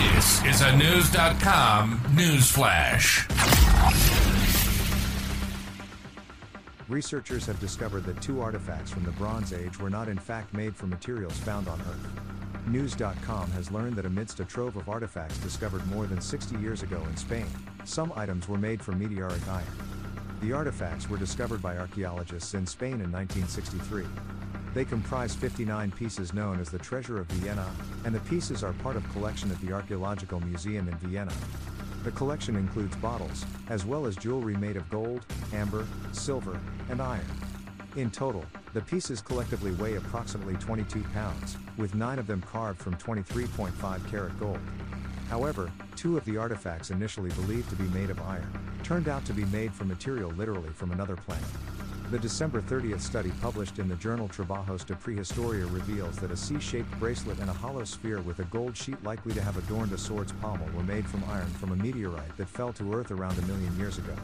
This is a News.com news flash. Researchers have discovered that two artifacts from the Bronze Age were not in fact made from materials found on Earth. News.com has learned that amidst a trove of artifacts discovered more than 60 years ago in Spain, some items were made from meteoric iron. The artifacts were discovered by archaeologists in Spain in 1963. They comprise 59 pieces known as the Treasure of Villena, and the pieces are part of collection at the Archaeological Museum in Villena. The collection includes bottles, as well as jewelry made of gold, amber, silver, and iron. In total, the pieces collectively weigh approximately 22 pounds, with nine of them carved from 23.5 karat gold. However, two of the artifacts initially believed to be made of iron, turned out to be made from material literally from another planet. The December 30th study published in the journal Trabajos de Prehistoria reveals that a C-shaped bracelet and a hollow sphere with a gold sheet likely to have adorned a sword's pommel were made from iron from a meteorite that fell to Earth around a million years ago.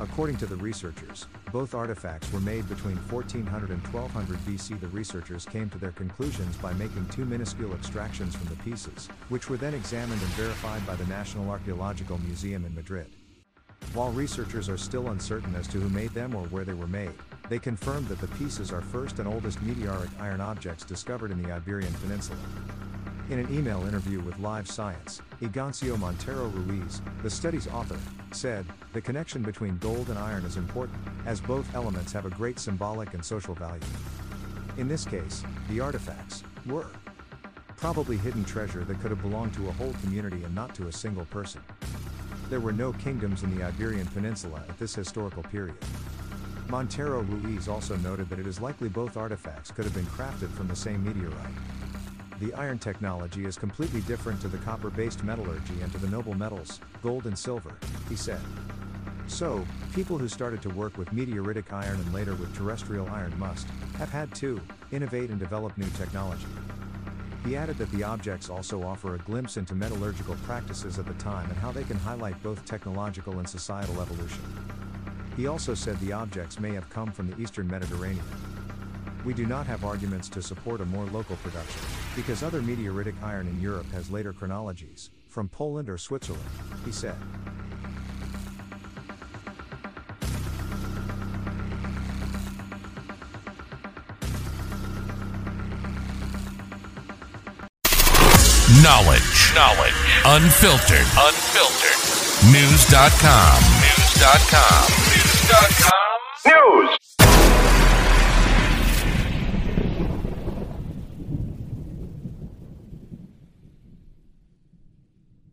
According to the researchers, both artifacts were made between 1400 and 1200 BC. The researchers came to their conclusions by making two minuscule extractions from the pieces, which were then examined and verified by the National Archaeological Museum in Madrid. While researchers are still uncertain as to who made them or where they were made, they confirmed that the pieces are first and oldest meteoric iron objects discovered in the Iberian Peninsula. In an email interview with Live Science, Ignacio Montero Ruiz, the study's author, said, The connection between gold and iron is important, as both elements have a great symbolic and social value. In this case, the artifacts were probably hidden treasure that could have belonged to a whole community and not to a single person. There were no kingdoms in the Iberian Peninsula at this historical period. Montero Ruiz also noted that it is likely both artifacts could have been crafted from the same meteorite. The iron technology is completely different to the copper based metallurgy and to the noble metals, gold and silver, he said. So, people who started to work with meteoritic iron and later with terrestrial iron must have had to innovate and develop new technology. He added that the objects also offer a glimpse into metallurgical practices at the time and how they can highlight both technological and societal evolution. He also said the objects may have come from the eastern Mediterranean. We do not have arguments to support a more local production, because other meteoritic iron in Europe has later chronologies, from Poland or Switzerland, he said. Knowledge. Knowledge. Unfiltered. Unfiltered. News.com. News.com. News.com. News.